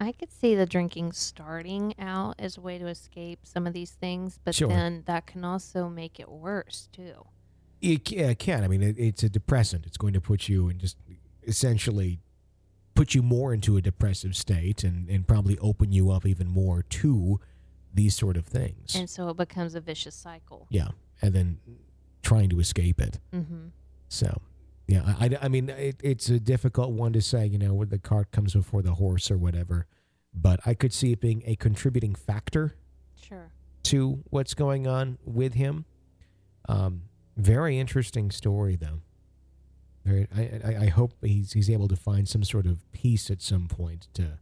I could see the drinking starting out as a way to escape some of these things, but Sure. then that can also make it worse too. It ca- it can. I mean, it, it's a depressant. It's going to put you in just essentially put you more into a depressive state and, and probably open you up even more to these sort of things. And so it becomes a vicious cycle. yeah. And then trying to escape it. Mm-hmm. So, yeah, I, I, I mean, it, it's a difficult one to say, you know, where the cart comes before the horse or whatever. But I could see it being a contributing factor Sure. to what's going on with him. Um, very interesting story, though. Very, I, I, I hope he's he's able to find some sort of peace at some point to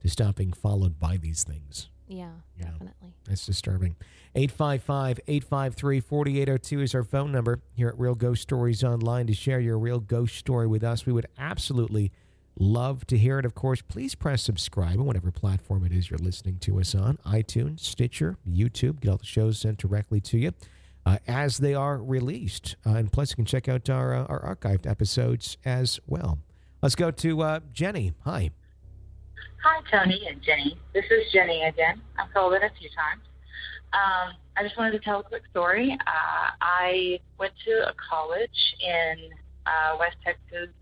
to stop being followed by these things. Yeah, Yeah. definitely. That's disturbing. 855 853 4802 is our phone number here at Real Ghost Stories Online to share your real ghost story with us. We would absolutely love to hear it. Of course, please press subscribe on whatever platform it is you're listening to us on iTunes, Stitcher, YouTube. Get all the shows sent directly to you uh, as they are released. Uh, and plus, you can check out our, uh, our archived episodes as well. Let's go to uh, Jenny. Hi. Hi, Tony and Jenny. This is Jenny again. I've called in a few times. Um, I just wanted to tell a quick story. Uh, I went to a college in uh, West Texas.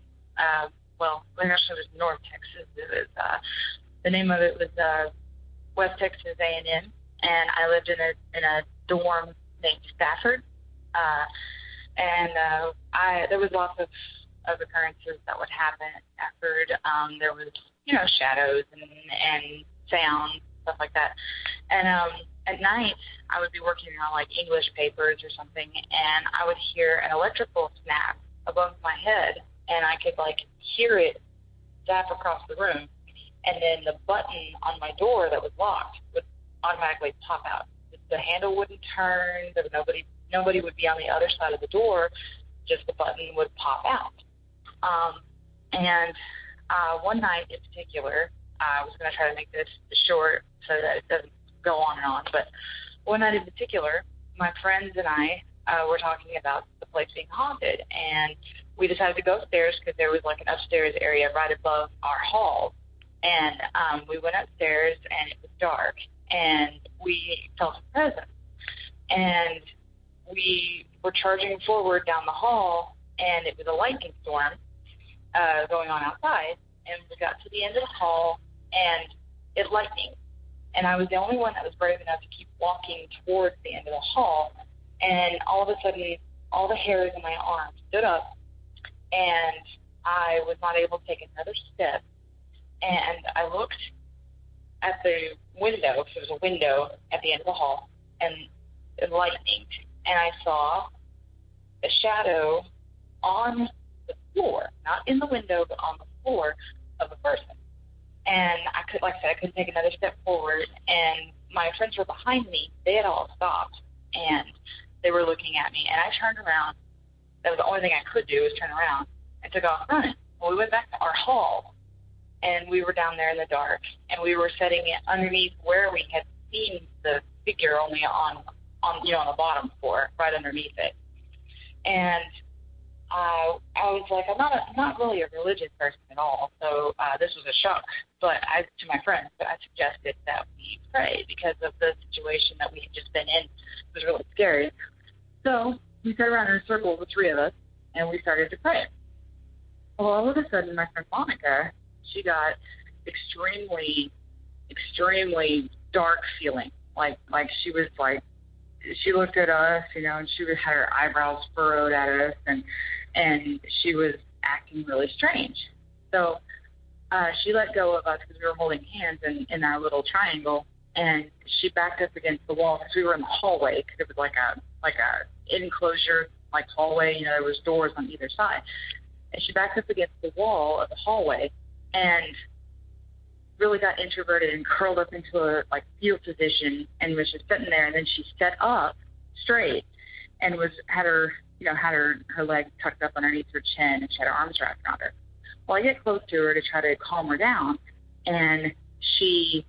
Well, it was North Texas. It was the name of it was West Texas A and M, and I lived in a in a dorm named Stafford. Uh, and uh, I there was lots of of occurrences that would happen at Stafford. Um, there was you know, shadows and and sound stuff like that. And um, at night, I would be working on like English papers or something, and I would hear an electrical snap above my head, and I could like hear it zap across the room, and then the button on my door that was locked would automatically pop out. The handle wouldn't turn. There nobody. Nobody would be on the other side of the door. Just the button would pop out. Um, and uh, one night in particular, I was going to try to make this short so that it doesn't go on and on. But one night in particular, my friends and I uh, were talking about the place being haunted, and we decided to go upstairs because there was like an upstairs area right above our hall. And um, we went upstairs, and it was dark, and we felt a presence. And we were charging forward down the hall, and it was a lightning storm uh, going on outside, and we got to the end of the hall, and it lightning. And I was the only one that was brave enough to keep walking towards the end of the hall, and all of a sudden, all the hairs in my arm stood up, and I was not able to take another step. And I looked at the window, because there was a window at the end of the hall, and it lightning, and I saw a shadow on the floor, not in the window, but on the floor of a person. And I could, like I said, I couldn't take another step forward. And my friends were behind me. They had all stopped, and they were looking at me. And I turned around. That was the only thing I could do was turn around and took off running. Well, we went back to our hall, and we were down there in the dark, and we were sitting underneath where we had seen the figure, only on, on you know, on the bottom floor, right underneath it. And uh, I was like, I'm not a, I'm not really a religious person at all, so uh, this was a shock. But I, to my friends, but I suggested that we pray because of the situation that we had just been in. It was really scary. So we sat around in a circle, the three of us, and we started to pray. Well, all of a sudden, my friend Monica, she got extremely, extremely dark feeling. Like, like she was like she looked at us, you know, and she had her eyebrows furrowed at us, and and she was acting really strange. So uh, she let go of us because we were holding hands in, in our little triangle, and she backed us against the wall because we were in the hallway because it was like a like a enclosure like hallway. You know, there was doors on either side, and she backed up against the wall of the hallway and really got introverted and curled up into a like fetal position and was just sitting there. And then she sat up straight and was had her you know had her her legs tucked up underneath her chin and she had her arms wrapped around her. Well i get close to her to try to calm her down and she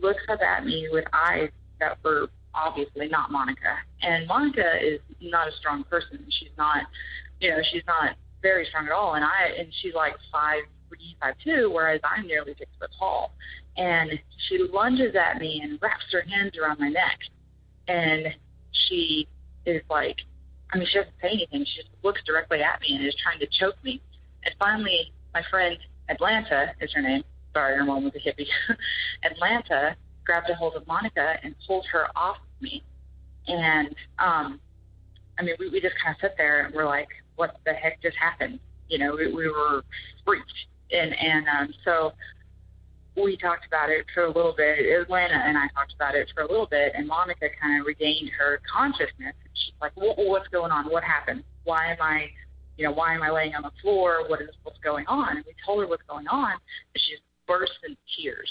looks up at me with eyes that were obviously not monica. And monica is not a strong person. She's not you know she's not very strong at all. And i and she's like five three five two whereas i'm nearly six foot tall and she lunges at me and wraps her hands around my neck and she is like I mean she doesn't say anything, she just looks directly at me and is trying to choke me. And finally my friend Atlanta is her name. Sorry, her mom was a hippie. Atlanta grabbed a hold of Monica and pulled her off me. And um I mean we, we just kinda sit there and we're like, What the heck just happened? You know, we, we were freaked and and um so we talked about it for a little bit. Atlanta and I talked about it for a little bit, and Monica kind of regained her consciousness. She's like, well, "What's going on? What happened? Why am I, you know, why am I laying on the floor? What is what's going on?" And we told her what's going on, and she just burst into tears.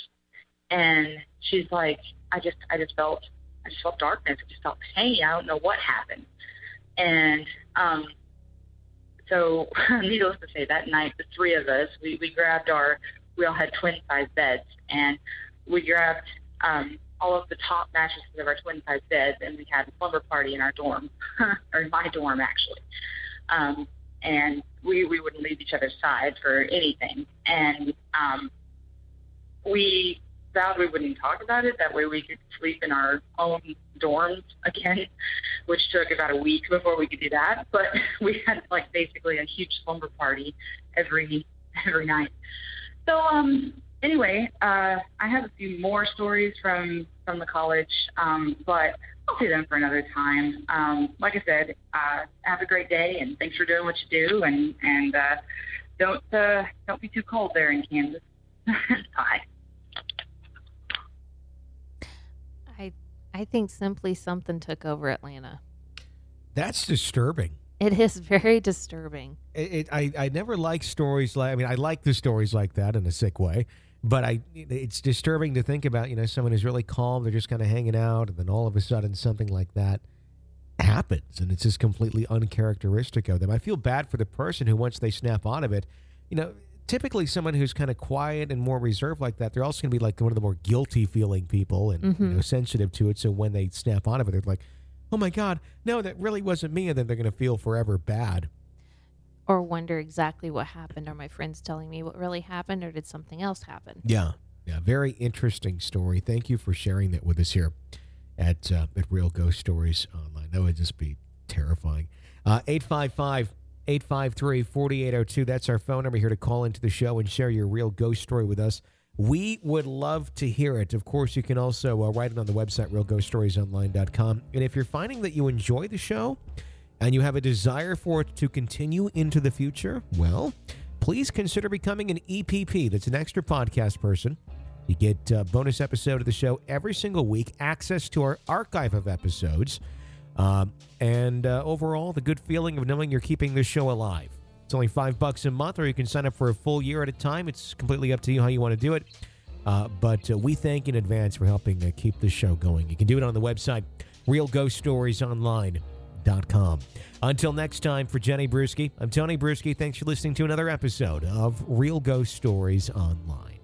And she's like, "I just, I just felt, I just felt darkness. I just felt pain. I don't know what happened." And um, so, needless to say, that night, the three of us, we we grabbed our we all had twin size beds, and we grabbed um, all of the top mattresses of our twin size beds, and we had a slumber party in our dorm, or in my dorm actually. Um, and we we wouldn't leave each other's side for anything, and um, we vowed we wouldn't talk about it. That way, we could sleep in our own dorms again, which took about a week before we could do that. But we had like basically a huge slumber party every every night. So um, anyway, uh, I have a few more stories from from the college, um, but I'll do them for another time. Um, like I said, uh, have a great day, and thanks for doing what you do, and and uh, don't uh, don't be too cold there in Kansas. Bye. I think simply something took over Atlanta. That's disturbing. It is very disturbing. It, it, I, I never like stories like I mean I like the stories like that in a sick way, but I it's disturbing to think about. You know, someone who's really calm, they're just kind of hanging out, and then all of a sudden something like that happens, and it's just completely uncharacteristic of them. I feel bad for the person who once they snap out of it, you know. Typically, someone who's kind of quiet and more reserved like that, they're also going to be like one of the more guilty feeling people and you know, sensitive to it. So when they snap out of it, they're like, "Oh my God, no, that really wasn't me," and then they're going to feel forever bad. Or wonder exactly what happened. Are my friends telling me what really happened, or did something else happen? Yeah, yeah, very interesting story. Thank you for sharing that with us here at uh, at Real Ghost Stories Online. That would just be terrifying. Uh, 855 853 4802. That's our phone number here to call into the show and share your real ghost story with us. We would love to hear it. Of course, you can also uh, write it on the website, realghoststoriesonline.com. And if you're finding that you enjoy the show and you have a desire for it to continue into the future, well, please consider becoming an EPP. That's an extra podcast person. You get a bonus episode of the show every single week, access to our archive of episodes, um, and uh, overall, the good feeling of knowing you're keeping this show alive. It's only five bucks a month, or you can sign up for a full year at a time. It's completely up to you how you want to do it. Uh, but uh, we thank in advance for helping uh, keep this show going. You can do it on the website, realghoststoriesonline.com. Until next time, for Jenny Brueski, I'm Tony Brueski. Thanks for listening to another episode of Real Ghost Stories Online.